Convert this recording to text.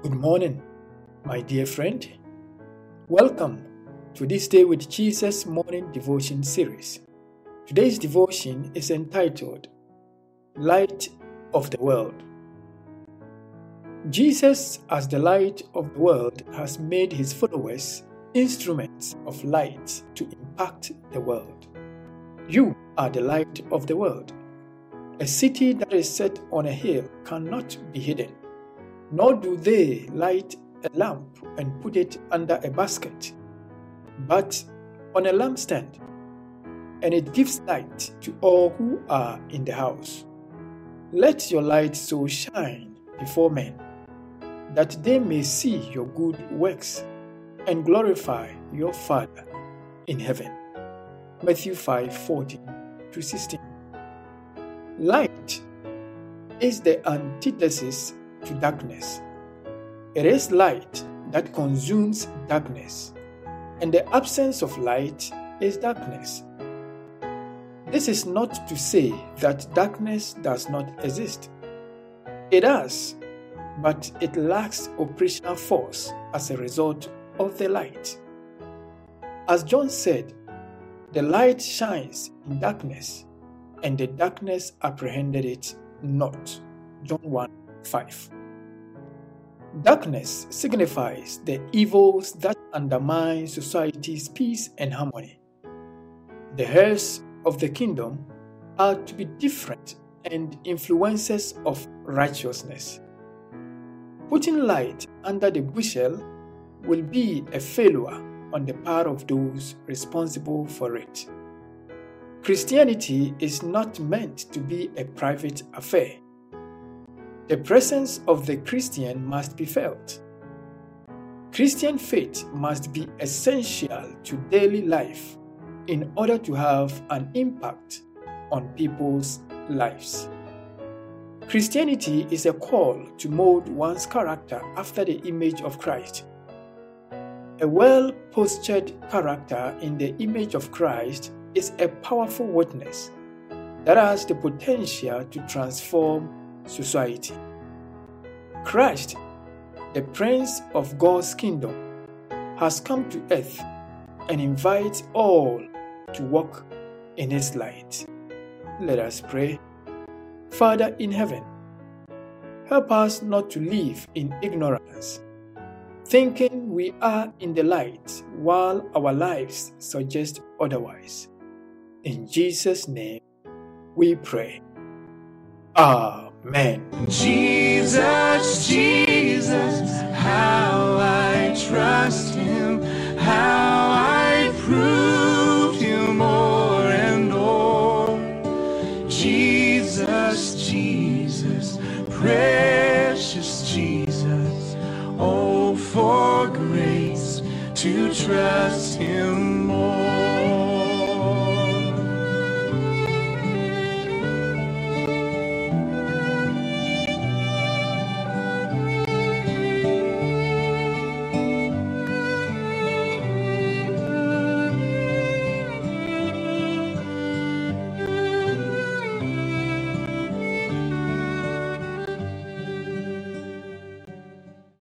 Good morning, my dear friend. Welcome to this Day with Jesus morning devotion series. Today's devotion is entitled Light of the World. Jesus, as the light of the world, has made his followers instruments of light to impact the world. You are the light of the world. A city that is set on a hill cannot be hidden, nor do they light a lamp and put it under a basket, but on a lampstand, and it gives light to all who are in the house. Let your light so shine before men that they may see your good works and glorify your Father in heaven. Matthew 5 14 to 16. Light is the antithesis to darkness. It is light that consumes darkness, and the absence of light is darkness. This is not to say that darkness does not exist. It does, but it lacks operational force as a result of the light. As John said, the light shines in darkness, and the darkness apprehended it not. John 1 5. Darkness signifies the evils that undermine society's peace and harmony. The heirs of the kingdom are to be different and influencers of righteousness. Putting light under the bushel will be a failure on the part of those responsible for it. Christianity is not meant to be a private affair. The presence of the Christian must be felt. Christian faith must be essential to daily life in order to have an impact on people's lives. Christianity is a call to mold one's character after the image of Christ. A well postured character in the image of Christ is a powerful witness that has the potential to transform society. Christ, the Prince of God's kingdom, has come to earth and invites all to walk in his light. Let us pray. Father in heaven, help us not to live in ignorance, thinking we are in the light while our lives suggest otherwise. In Jesus' name we pray. Amen. Jesus, Jesus, how I trust him, how I prove him more and more. Jesus, Jesus, precious Jesus, oh, for grace to trust him more.